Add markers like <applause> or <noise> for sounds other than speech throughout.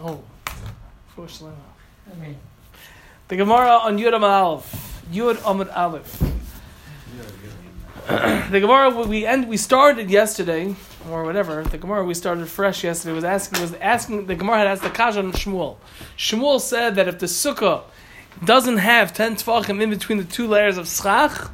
Oh, unfortunately. I mean, The Gemara on Yud Amud Aleph. Yud Amud Aleph. the Gemara we end we started yesterday or whatever. The Gemara we started fresh yesterday was asking was asking the Gemara had asked the Kasha on Shmuel. Shmuel said that if the sukkah doesn't have ten tefachim in between the two layers of schach,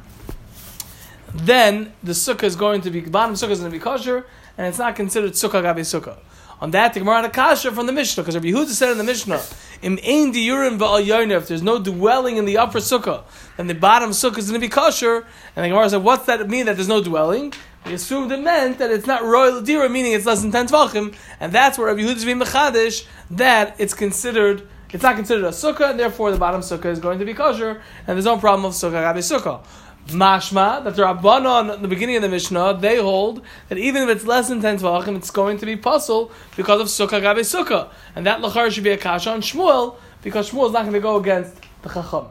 then the sukkah is going to be bottom sukkah is going to be kosher, and it's not considered sukkah gabi sukkah. On that, the Gemara kasha from the Mishnah because Rabbi Yehuda said in the Mishnah, "Im If there's no dwelling in the upper sukkah, then the bottom sukkah is going to be kosher." And the Gemara said, "What's that mean that there's no dwelling?" We assumed it meant that it's not royal dira, meaning it's less than ten tvachim, and that's where Rabbi Yehuda is being mechadish that it's considered. It's not considered a sukkah, and therefore the bottom sukkah is going to be kosher, and there's no problem of sukkah gabi sukkah. Mashma, that the Rabbanon in the beginning of the Mishnah, they hold that even if it's less than 10 Tvachim, it's going to be pasul because of Sukkah Gabe Sukkah. And that Lachar should be a Kasha on Shmuel, because Shmuel is not going to go against the Chacham.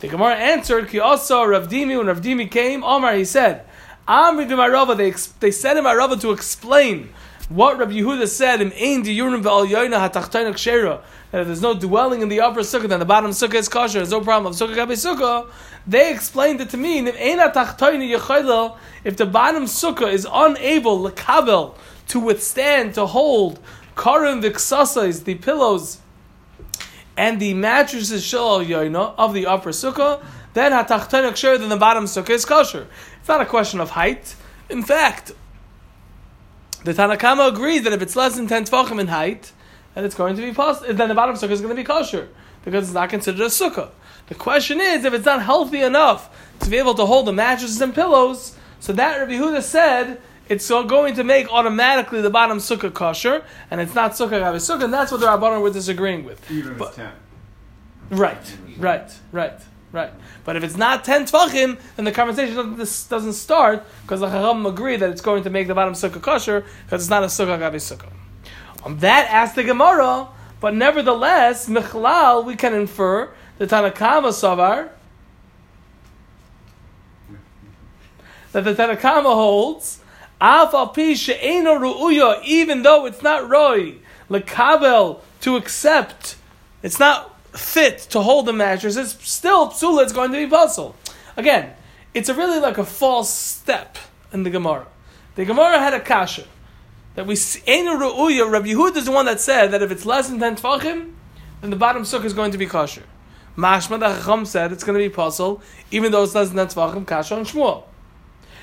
The Gemara answered, Ki also Rav Dimi, when Rav Dimi came, Omar, he said, Amri Rava, they, they said in Rava to explain what Rabbi Yehuda said, Im Ein that if there's no dwelling in the upper sukkah, then the bottom sukkah is kosher, there's no problem of sukkah gabe sukkah, they explained it to me, if the bottom sukkah is unable, lekabel, to withstand, to hold, karim v'ksasais, the pillows, and the mattresses shal yoina of the upper sukkah, then hatachtoin kosher, then the bottom sukkah is kosher. It's not a question of height. In fact, the Tanakama agrees that if it's less than 10 tefachim in height, then it's going to be possible, then the bottom sukkah is going to be kosher, because it's not considered a sukkah. The question is, if it's not healthy enough to be able to hold the mattresses and pillows, so that Rabbi Huda said, it's going to make automatically the bottom sukkah kosher, and it's not sukkah gavi sukkah, and that's what the Rabbanon were disagreeing with. Even if But- it's 10. Right, right, right, right. But if it's not ten tvachim, then the conversation doesn't, this doesn't start because the Chacham agree that it's going to make the bottom sukkah kosher because it's not a sukkah gabi sukkah. On that, asked the Gemara, but nevertheless, michlal we can infer the Tanakama savar that the Tanakama holds af al pi she'eno ru'uya, even though it's not roy lekabel to accept, it's not fit to hold the mattress. It's still psula. It's going to be pasul. Again, it's a really like a false step in the Gemara. The Gemara had a kasha that we enu ru'uya. Rabbi Yehud is the one that said that if it's less than ten tefachim, then the bottom sukkah is going to be kosher. Mashma the Chacham said it's going to be pasul, even though than ten tefachim. Kasha and Shmuel.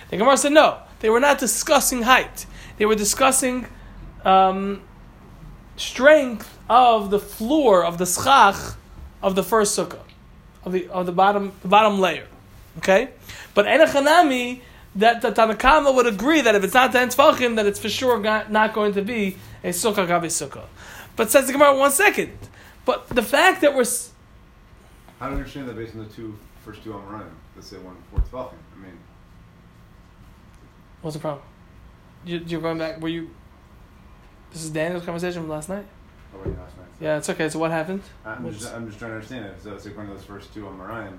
The Gemara said no. They were not discussing height. They were discussing um, strength of the floor of the schach of the first sukkah, of the of the bottom the bottom layer. Okay, but enachanami that the Tanakama would agree that if it's not ten tefachim, that it's for sure not, not going to be a sukkah gabi sukkah. But says the Gemara one second. But the fact that we're How don't understand that based on the two first two Amoraim? Let's say one fourth Tefachim. I mean, what's the problem? You, you're going back. Were you? This is Daniel's conversation from last night. oh wait, last night. Yeah, it's okay. So what happened? I'm What's- just, I'm just trying to understand it. So it's like one of those first two Amoraim.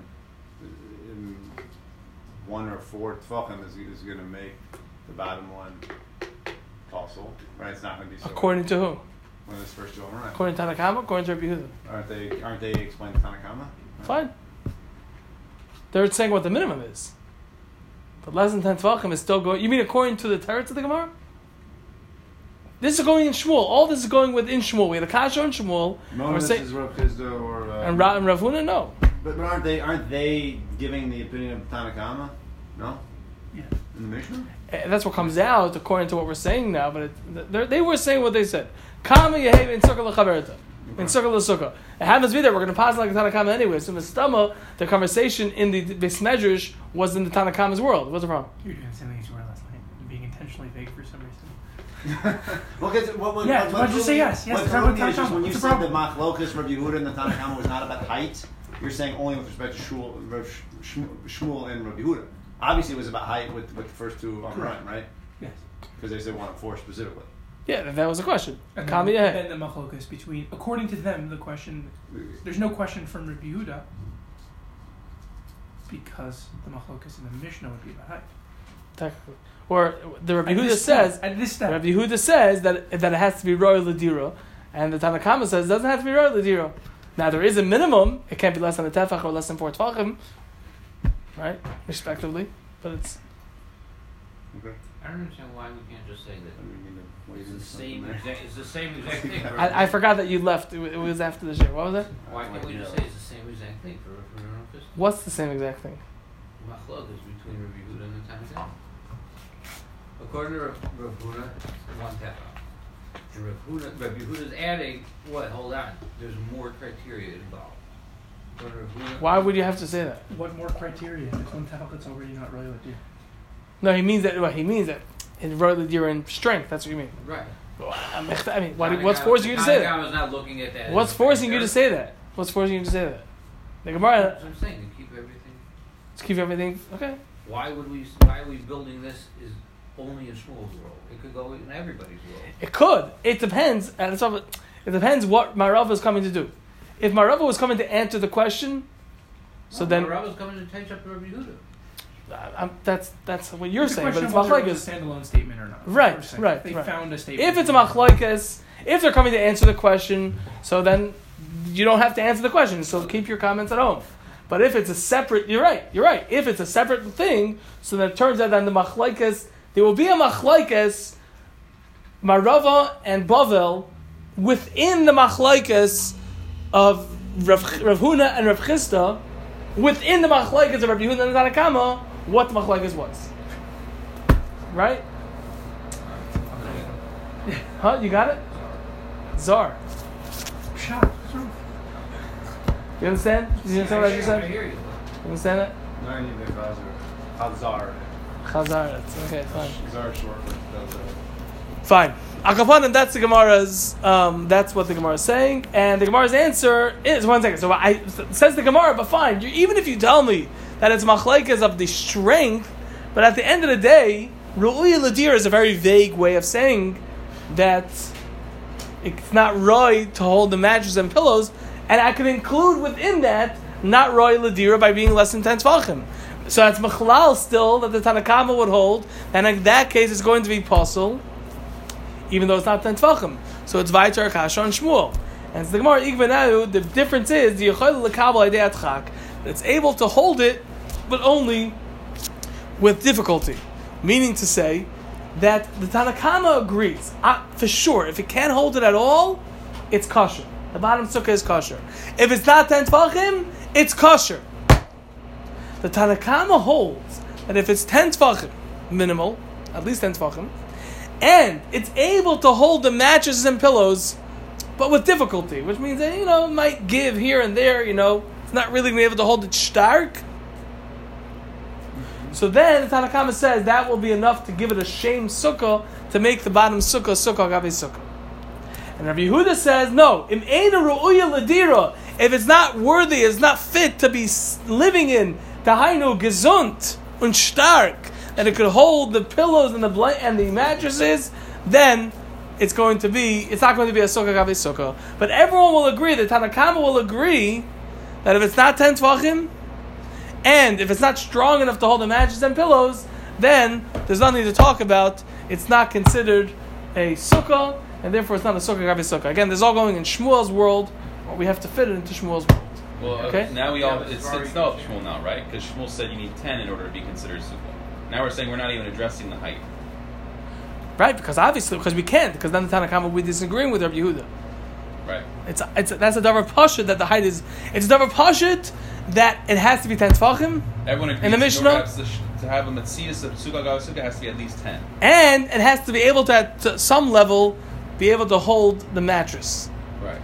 In one or four Tefachim is, is going to make the bottom one also, right? It's not going to be so. According to who? one of those first two Amoraim. According to Tanakama. According to Rabbi Yehuda. Aren't they? Aren't they explained to Tanakama? Fine. They're saying what the minimum is. But less than 10 tvachim is still going. You mean according to the teretz of the Gemara? This is going in Shmuel. All this is going within Shmuel. We had a kasha in Shmuel. No, and we're this saying- is Rav Chisda or. Uh, and, Ra, and Ravuna, no. But, but aren't they aren't they giving the opinion of Tanakama? No. Yeah. In the Mishnah. Eh, That's what comes out according to what we're saying now. But it, they're- they were saying what they said. Kama yehev in sukkah lechaverta. In sukkah lesukkah. It happens to be there. We're going to pass like the Tanakama anyway. So Mistama, the conversation in the Beis Medrash was in the Tanakama's world. What's the problem? you were doing the same thing as you were last night, being intentionally vague for some reason. <laughs> well, because what, what, Yeah, what, why'd you say yes? Yes, What it's threw not me about is when you What's the said that problem? Machlokas Rabbi Yehuda and the Tanakama was not about height, you're saying only with respect to Shmuel, Shmuel, Shmuel and Rabbi Yehuda. Obviously, it was about height with, with the first two on the run, right? Yes. Because they said one of four specifically. Yeah, that was a question. And then, yehev. then the machlokas between, according to them, the question, there's no question from Rabbi Yehuda because the machlokas in the Mishnah would be about height. Technically. Or the Rabbi At Yehuda says, step- at this step, Rabbi Yehuda says that, that it has to be royal ladira, And the Tanakama says it doesn't have to be roy ladira. Now there is a minimum; it can't be less than a tefach or less than four tefachim, right? Respectively, but it's Okay. I don't understand why we can't just say I that mean, you know, it's the same exact, it's the same exact thing. for I, I forgot that you left. It, it was after the year. What was that? Why can't we just say it's the same exact thing for for Rav Huna? What's the same exact thing? Machlok is between Rabbi Yehuda and the Tanakh. According to Rav Rav Huna, it's one tefah. And Rav Huna, Rabbi Yehuda's adding what? Hold on, there's more criteria involved. According to Huna- Why would you have to say that? What more criteria? There's one tefach that's already not roy ladira. No, he means that. Well, he means that in roy ladira in strength. That's what you mean. Right. I mean, why, what's forcing you to say that? Was not looking at that. What's forcing you to say that? What's forcing you to say that? The Gemara, That's what I'm saying. To keep everything. let's keep everything okay. Why would we? Why are we building this? Is only in Shmuel's world. It could go in everybody's world. It could. It depends. And it's all, it depends what Marava is coming to do. If Marava was coming to answer the question, so then Rabbi was coming to take up Rabbi Yehuda. I'm, that's that's what you're The saying. But it's of whether it was machlekes. a standalone statement or not. Right, saying. right, They right. found a statement. If it's a machlekes, if they're coming to answer the question, so then you don't have to answer the question. So keep your comments at home. But if it's a separate, you're right. You're right. If it's a separate thing, so then it turns out that the machlekes there will be a machlekes, Marava and Bavel, within the machlekes of Rav, Rav Huna and Rav Chisda, within the machlekes of Rav Yehuda and Tanakama, what machlekes was. Right? Huh? You got it? Zar. Shot. You understand? You understand what I just said? you. You understand it? No, I need the Chazar. Chazar. Okay. Fine. Chazar short. Fine. Akapanim, that's the Gemara's. Um, that's what the Gemara is saying, and the Gemara's answer is one second. So I says the Gemara, but fine. You, even if you tell me that it's machlekes of the strength, but at the end of the day, ru'uya ladir is a very vague way of saying that it's not roy to hold the mattress and pillows, and I could include within that not roy ladira by being less than ten. So that's machlal still that the Tanakama would hold, and in that case it's going to be possible even though it's not ten tvachim. So it's Vaitar Kasha and Shmuel. And it's the Gemara Igbenayu, the difference is the Yechol Lekabel Idei Atchak, that it's able to hold it, but only with difficulty. Meaning to say that the Tanakama agrees, uh, for sure, if it can't hold it at all, it's kosher. The bottom sukkah is kosher. If it's not ten tvachim, it's kosher. The Tanakama holds that if it's ten tvachim, minimal, at least ten tvachim, and it's able to hold the mattresses and pillows, but with difficulty, which means that you know it might give here and there. You know, it's not really going to be able to hold it stark. So then the Tanakama says that will be enough to give it a shame sukkah to make the bottom sukkah sukkah gabe sukkah. And Rabbi Yehuda says no. Im ladira. If it's not worthy, it's not fit to be living in tahainu gesund und stark, that it could hold the pillows and the blank and the mattresses, then it's going to be. It's not going to be a sukkah gabe sukkah. But everyone will agree. The Tanakama will agree that if it's not ten tvachim, and if it's not strong enough to hold the mattresses and pillows, then there's nothing to talk about. It's not considered a sukkah, and therefore it's not a sukkah gabe sukkah. Again, this is all going in Shmuel's world. We have to fit it into Shmuel's world. Well, Okay. okay. now we all but it's, it's not. Shmuel now, right? Because Shmuel said you need ten in order to be considered sukkah. Now we're saying we're not even addressing the height. Right? Because obviously, because we can't, because then the Tanakhama we're disagreeing with Rabbi Yehuda. Right. It's it's that's a davar pashut that the height is. It's a davar pashut that it has to be ten tefachim, Everyone agrees. In the Mishnah- to have- to have a metzias of sukkah has to be at least ten. and it has to be able to, at to some level, be able to hold the mattress. Right.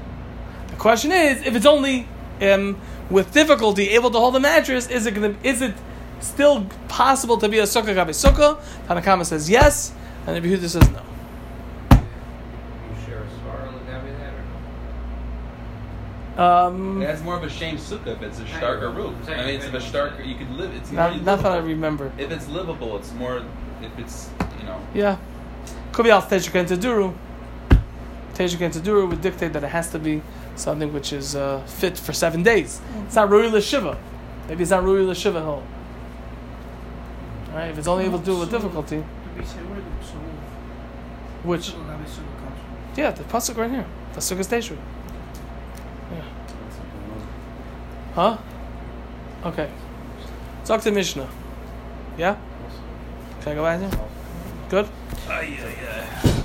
The question is, if it's only um, with difficulty able to hold the mattress, is it gonna, is it still possible to be a sukkah gabe sukkah? Tanakama says yes, and Rabbi Yehuda says no. You share a svara legabe that or Um, It has more of a shame sukkah if it's a starker roof. I mean, it's a starker you could live. It's more not, not that I remember. If it's livable, it's more. If it's you know. Yeah. Could be al Teshuk and Taduru. Teshuk and Taduru would dictate that it has to be something which is uh, fit for seven days. It's not Rui Shiva. Maybe it's not Rui Shiva Hill. Alright, if it's only able to do it with difficulty, Did we say where the so which sukkah gabe sukkah comes from? Yeah, the pasuk right here. The sukkah's teshuvah. Huh? Okay. Talk to Mishnah. Yeah? Can I go back here? Good?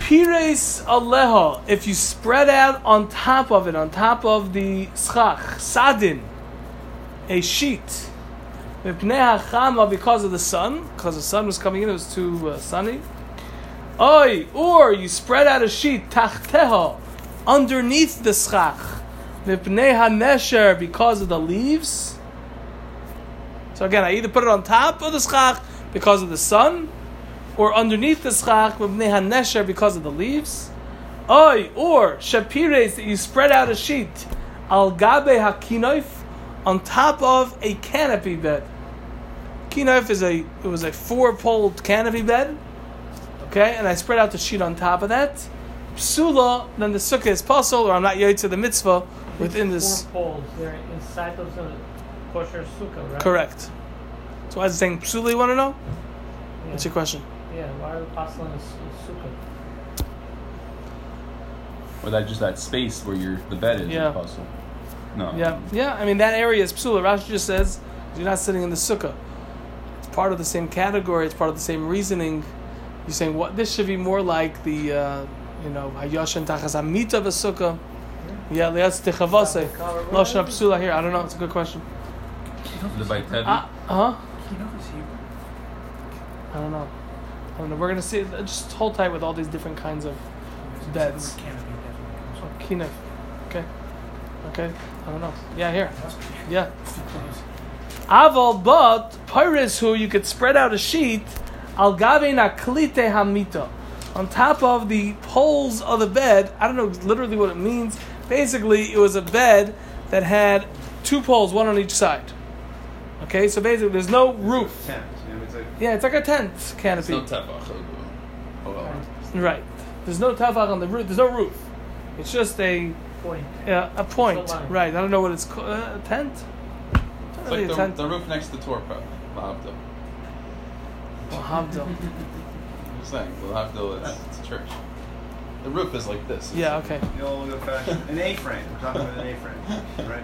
Pires aleha, if you spread out on top of it, on top of the schach, sadin, a sheet, because of the sun, because the sun was coming in, it was too uh, sunny. Oi, or you spread out a sheet, tachteha, underneath the schach, mipnei hanesher, because of the leaves. So again, I either put it on top of the schach because of the sun, or underneath the schach mipnei hanesher because of the leaves. Oi, or shapires that you spread out a sheet, al gabe hakinoif, on top of a canopy bed. Kinoif is a it was a four poled canopy bed. Okay, and I spread out the sheet on top of that. Psula, then the sukkah is pasul, or I'm not yet to the mitzvah within this. Four poles. They're inside of the kosher sukkah, right? Correct. So, why is it saying psula, you want to know? Yeah. What's your question? Yeah. Why are the apostle in the su- sukkah? Or that just that space where your the bed is Yeah. a pasul. No. Yeah, yeah. I mean, that area is psula. Rashi just says you're not sitting in the sukkah. It's part of the same category. It's part of the same reasoning. You're saying what this should be more like the, uh, you know, hayoshen tachas amita of a sukkah. Yeah, liatz techavase. Lashon psula here. I don't know. It's a good question. The by Tevi. Uh huh. Kino is Hebrew. I don't know. I don't know. We're gonna see. Just hold tight with all these different kinds of beds. The canopy definitely comes Oh, kinef. Okay. Okay. I don't know. Yeah, here. Yeah. from- Aval, but Paris, who you could spread out a sheet, al gave naklite hamita, on top of the poles of the bed. I don't know literally what it means. Basically, it was a bed that had two poles, one on each side. Okay, so basically, there's no roof. Tent. You it's like Yeah, it's like a tent It's canopy. no tefach. Right. There's no tafach on the roof. There's no roof. It's just a Point. yeah, a point. A. Right. I don't know what it's called. Uh, a tent. Not It's really like a the, tent. the roof next to the Torah Pro, Lahavdil. Well, I'm just saying, the Lahavdil is it's a church. The roof is like this. Yeah. Okay. the old fashioned an A-frame. We're talking about an A-frame, right?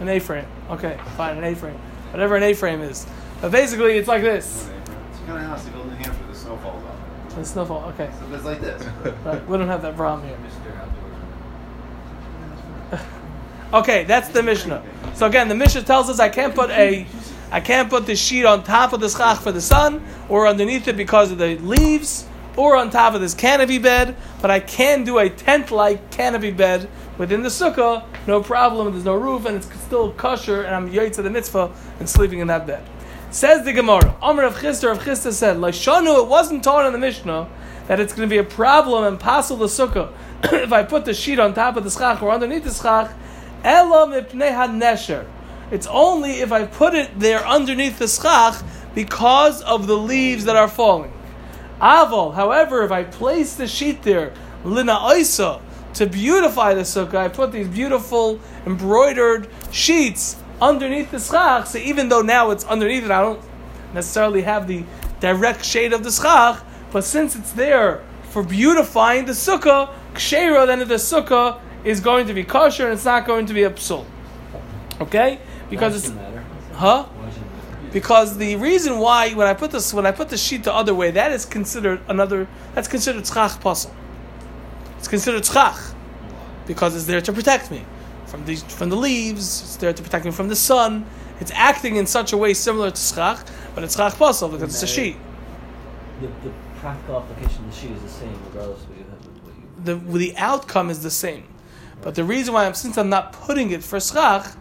An A-frame. Okay, fine, an A-frame. Whatever an A-frame is. But basically, it's like this. It's kind of house they build in New Hampshire. The snow falls off. The snowfall. Okay. So it's like this. Right. We don't have that problem here. <laughs> Okay, that's the Mishnah. So again, the Mishnah tells us I can't put a, I can't put the sheet on top of the schach for the sun, or underneath it because of the leaves, or on top of this canopy bed. But I can do a tent-like canopy bed within the sukkah, no problem. There's no roof, and it's still kosher, and I'm yoyt to the mitzvah and sleeping in that bed. Says the Gemara, Amr of Chisda of Chisda said, Lashanu, it wasn't taught in the Mishnah that it's going to be a problem and passel the sukkah <clears throat> if I put the sheet on top of the schach or underneath the schach. Elam ipnei hanesher. It's only if I put it there underneath the schach because of the leaves that are falling. Aval, however, if I place the sheet there, lina oisa, to beautify the sukkah, I put these beautiful embroidered sheets underneath the schach. So even though now it's underneath it, I don't necessarily have the direct shade of the schach, but since it's there for beautifying the sukkah, kshera, then the sukkah is going to be kosher and it's not going to be a psul. Okay? Because it's matter. huh? Why should it matter? Because the reason why when I put this when I put the sheet the other way, that is considered another that's considered tzchach pasul. It's considered tzchach because it's there to protect me from the from the leaves. It's there to protect me from the sun. It's acting in such a way similar to tzchach, but it's tzchach pasul because it's a sheet. The, the practical application of the sheet is the same regardless of what you have. What you, The the outcome is the same, but the reason why I'm since I'm not putting it for tzchach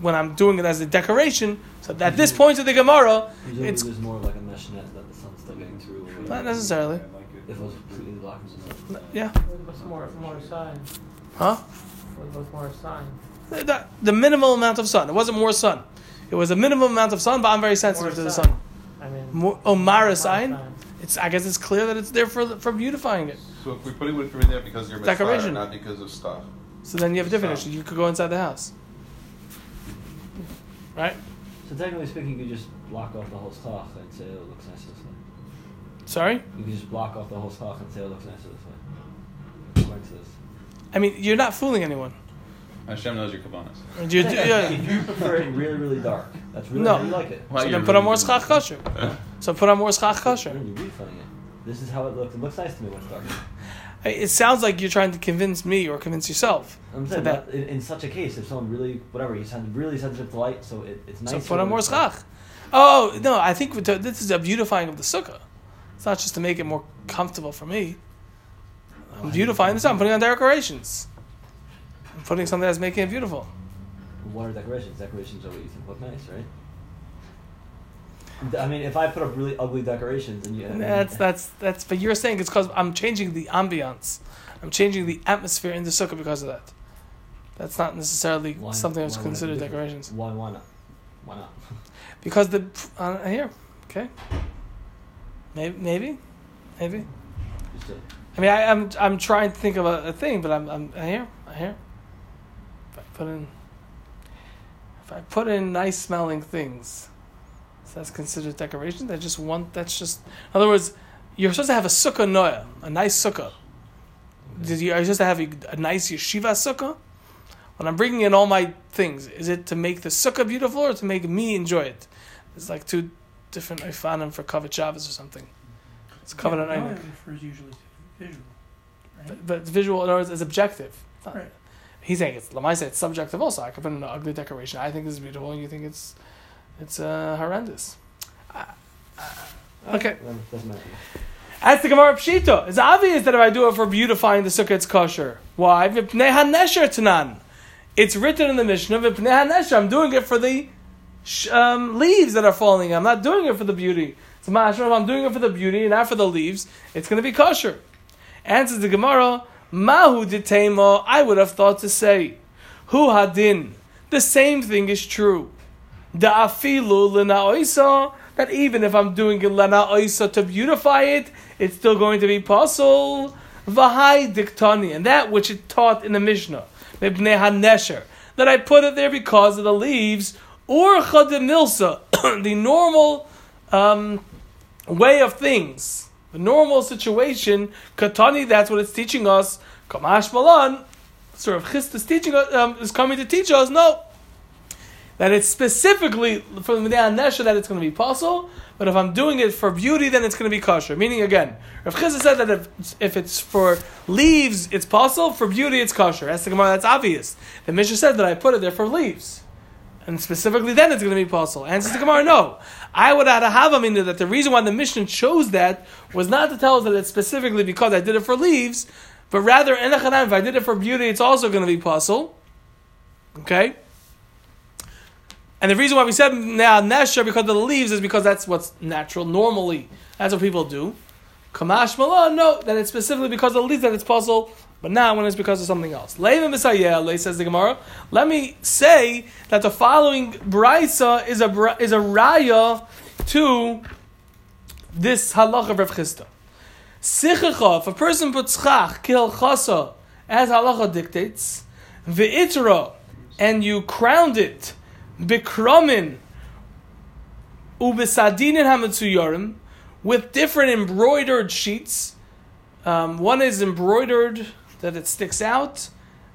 when I'm doing it as a decoration. So at this point of the Gemara, Presumably it's there's more of like a mesh net that the sun's still getting through. not necessarily. I like it. If it was completely blocking the. Yeah, What's more, more sun? huh? What's more sun? The, the, the minimal amount of sun. It wasn't more sun. It was a minimum amount of sun, but I'm very sensitive More to the sun. sun. I mean, oh, More, oh, Mara sign. It's. I guess it's clear that it's there for for beautifying it. So if we put it with in there because you're Decoration. Decoration. not because of stuff. So then you have a different Sun. issue. You could go inside the house, right? So technically speaking, you could just block off the whole schach and say oh, it looks nicer this way. Sorry. You could just block off the whole schach and say oh, it looks nicer this way. point this. I mean, you're not fooling anyone. Hashem knows your kavanas. You <laughs> do, if you prefer it really, really dark, that's really No. how you like it. Wow, So then put on more really- schach kosher. So put on more schach kosher. You're refilling it. This is how it looks. It looks nice to me when it's dark. It sounds like you're trying to convince me or convince yourself. I'm saying that- in, in such a case, if someone really, whatever, he's really sensitive to light, so it, it's nice. So put on more schach. Oh no, I think this is a beautifying of the sukkah. It's not just to make it more comfortable for me. I'm beautifying this. I'm putting on decorations. I'm putting something that's making it beautiful. What are decorations? Decorations are what you think look nice, right? I mean, if I put up really ugly decorations and you, and That's that's that's. But you're saying it's because I'm changing the ambiance. I'm changing the atmosphere in the sukkah because of that. That's not necessarily Why- something that's considered decorations. Why? Why not? Why not? <laughs> Because the uh, here, okay. Maybe maybe, maybe. I mean, I, I'm I'm trying to think of a, a thing, but I'm I'm I hear I hear. If I put in, if I put in nice smelling things, that's considered decoration. I just want that's just. In other words, you're supposed to have a sukkah noya, a nice sukkah. Did you? Are you supposed to have a, a nice yeshiva sukkah? When I'm bringing in all my things, is it to make the sukkah beautiful or to make me enjoy it? It's like two different ifanim for kavod Shabbos or something. It's kavod yeah, refers usually to visual. Right? but, but it's visual, in other words, it's objective. Right. He's saying it's Lamaisa, it's subjective also. I could put in an ugly decoration. I think this is beautiful, and you think it's it's uh, horrendous. Uh, uh, okay. then it doesn't matter. As the Gemara Pshita, it's obvious that if I do it for beautifying the sukkah, it's kosher. Why? V'pnei hanesher tanan. It's written in the Mishnah. I'm doing it for the um, leaves that are falling. I'm not doing it for the beauty. So if I'm doing it for the beauty, and not for the leaves, it's going to be kosher. Answers the Gemara, mahu ditema. I would have thought to say, hu hadin. The same thing is true. Da afilu oisa. That even if I'm doing it lana oisa to beautify it, it's still going to be possible. Vahai diktani, and that which it taught in the Mishnah, mibnei hanesher, that I put it there because of the leaves, or chadimilsa, <clears throat> the normal um, way of things, the normal situation. Katani, that's what it's teaching us. Kamash malan, sort of Chist is teaching us, um, is coming to teach us. No, that it's specifically from the Nesha that it's going to be possible, but if I'm doing it for beauty, then it's going to be kosher. Meaning again, Rav Chizah said that if, if it's for leaves, it's possible, for beauty, it's kosher. That's the Gemara, that's obvious. The Mishnah said that I put it there for leaves. And specifically then it's going to be possible. Answers the Gemara, no. I would add a havamina that the reason why the Mishnah chose that was not to tell us that it's specifically because I did it for leaves, but rather, in khan, if I did it for beauty, it's also going to be possible. Okay? And the reason why we said now nesher because of the leaves is because that's what's natural. Normally, that's what people do. Kamash malah, no, that it's specifically because of the leaves that it's pasul, but now when it's because of something else. Levin Misayel, says the Gemara, let me say that the following brisa is a is a raya to this halacha of Rav Chisda. Sichecha, if a person puts chach, kil chasa, as halacha dictates, ve'itra, and you crowned it, bikromin, ubesadinin hametsuyorim, with different embroidered sheets. Um, one is embroidered that it sticks out,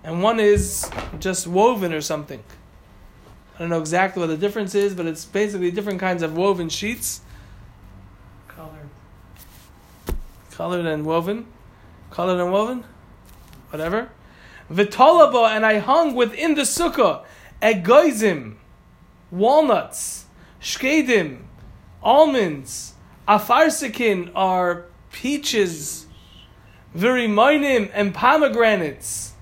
and one is just woven or something. I don't know exactly what the difference is, but it's basically different kinds of woven sheets, Color. colored and woven, colored and woven, whatever. Vitolaba, and I hung within the sukkah egoizim, walnuts, shkedim, almonds, afarsikin are peaches, virimoinim and pomegranates,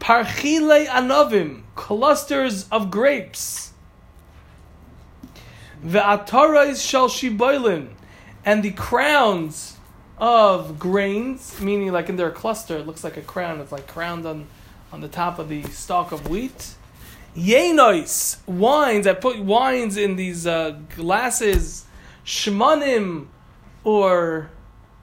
parchile anovim, clusters of grapes, ve'atarais shal shiboilin, and the crowns of grains, meaning like in their cluster, it looks like a crown. It's like crowned on, on the top of the stalk of wheat. Yenois, wines. I put wines in these uh, glasses. Shmanim, or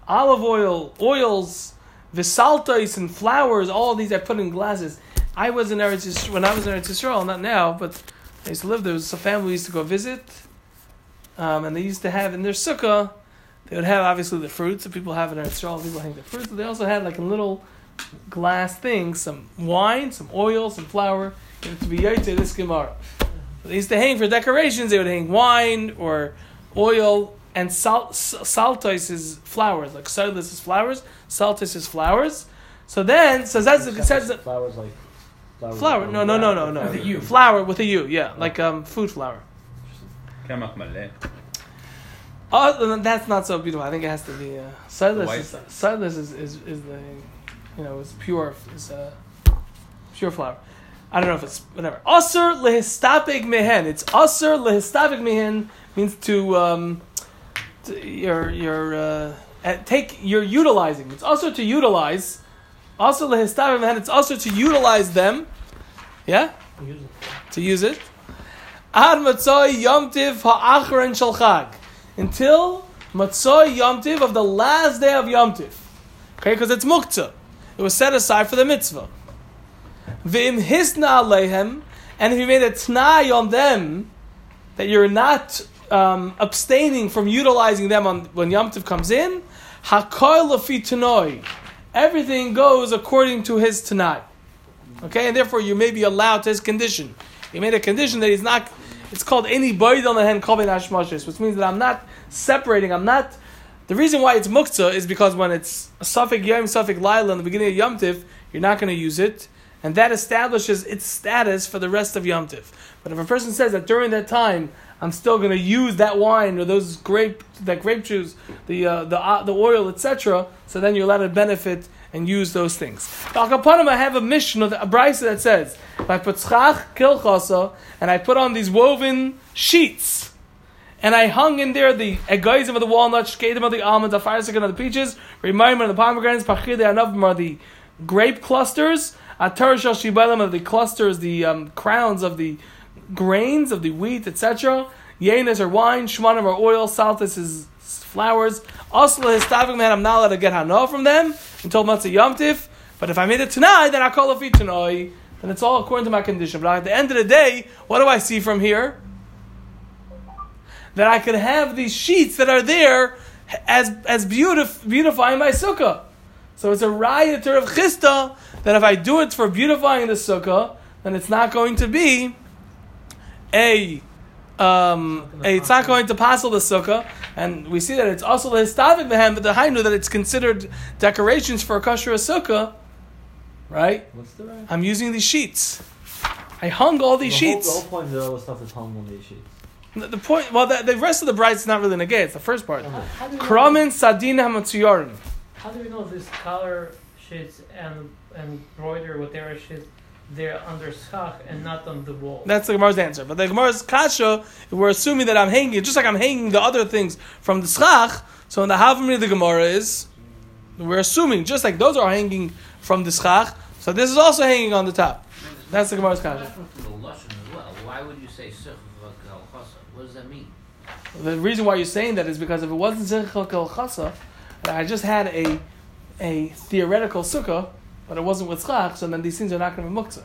olive oil, oils, visaltais and flowers. All these I put in glasses. I was in Eretz Yisrael, when I was in Eretz Yisrael, not now, but I used to live there. was a family we used to go visit, um, and they used to have in their sukkah. They would have obviously the fruits that people have in Eretz Yisrael. People hang the fruits, but they also had like a little glass thing, some wine, some oil, some flour, to be yaita this Gemara. They used to hang for decorations. They would hang wine or oil and sal- saltos is flowers, like saltus is flowers, saltus is flowers. So then, so that's it says that flowers like flowers flower. No, no, no, no, no. With a U. Flower with a U. Yeah, like um, food flower. Oh, that's not so beautiful. I think it has to be uh, white. Is, stuff. is, is is the you know is pure is uh, pure flower. I don't know if it's whatever. Asr lehistapik mehen. It's asr lehistapik mehen means to um, to, you're you're uh, take you're utilizing. It's also to utilize. Also lehistapik mehen. It's also to utilize them. Yeah, to use it. Ad matzoi yom tiv ha'achron shel. Until matzoi yomtiv of the last day of yomtiv. Okay, because it's muktzah. It was set aside for the mitzvah. V'im hisna alehem, and if you made a t'nai on them, that you're not um, abstaining from utilizing them on when Yom Tov comes in, hakoy lafi tanoi. Everything goes according to his tanai. Okay, and therefore you may be allowed to his condition. He made a condition that he's not. It's called any boyd on the hand hashmashis, which means that I'm not separating. I'm not. The reason why it's muktzah is because when it's a suffix yom, suffix laila in the beginning of Yom Tiv, you're not going to use it, and that establishes its status for the rest of Yom Tiv. But if a person says that during that time I'm still going to use that wine or those grape that grape juice, the uh, the uh, the oil, etc., so then you're allowed to benefit and use those things. Al Kapanim, I have a mission, of a brisa that says, I put and I put on these woven sheets, and I hung in there the egoism of the walnuts, shkedim of the almonds, the firesigan of the peaches, remind of the pomegranates, pachide anavim are the grape clusters, atar shibalim of the clusters, the um, crowns of the grains of the wheat, etc. Yenas are wine, shmanim are oil, saltus is flowers. Asla histavik man, I'm not allowed to get hana from them until matzah yomtiv. But if I made it tonight, then I call it tonight. Then it's all according to my condition. But at the end of the day, what do I see from here? That I could have these sheets that are there as as beautif- beautifying my sukkah. So it's a riot of chista that if I do it for beautifying the sukkah, then it's not going to be a um, a, it's not going to passel the sukkah, and we see that it's also the histavik behem, but the hainu that it's considered decorations for a kosher sukkah, right? What's the right? I'm using these sheets. I hung all these the whole, sheets. The whole point of all the stuff is hung on these sheets. The, the point, well, the, the rest of the bride's not really negay. It's the first part. Uh-huh. How do we know- sadin hamatsuyarim. How do we know this color sheets and and embroider whatever sheets they're under schach and not on the wall? That's the Gemara's answer. But the Gemara's kasha, we're assuming that I'm hanging, just like I'm hanging the other things from the schach. So in the Havamri, the Gemara is, we're assuming, just like those are hanging from the schach, so this is also hanging on the top. That's the Gemara's kasha. The lashon as well. Why would you say sech What does that mean? The reason why you're saying that is because if it wasn't Zechel Kel Chasa, and I just had a a theoretical sukkah, but it wasn't with schach, so then these things are not going to be muktzah.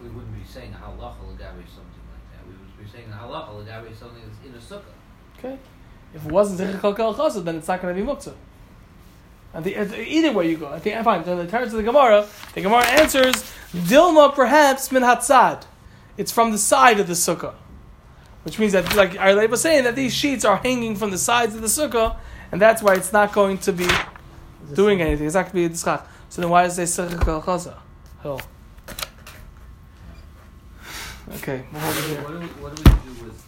We wouldn't be saying halacha legabe something like that. We would be saying halacha legabe something that's in a sukkah. Okay? If it wasn't Zechel Kel Chasa, then it's not going to be muktzah. And the, the- either way you go, I think uh, fine. So the terms of the Gemara, the Gemara answers Dilma perhaps min hatzad. It's from the side of the sukkah, which means that like Arlei was saying that these sheets are hanging from the sides of the sukkah, and that's why it's not going to be doing anything. It's not going to be a dischach. So then why does it say Sechel Kel Chasa? Hell. <sighs> Okay, we'll hold it here. What do we, what do we do with this Maisa later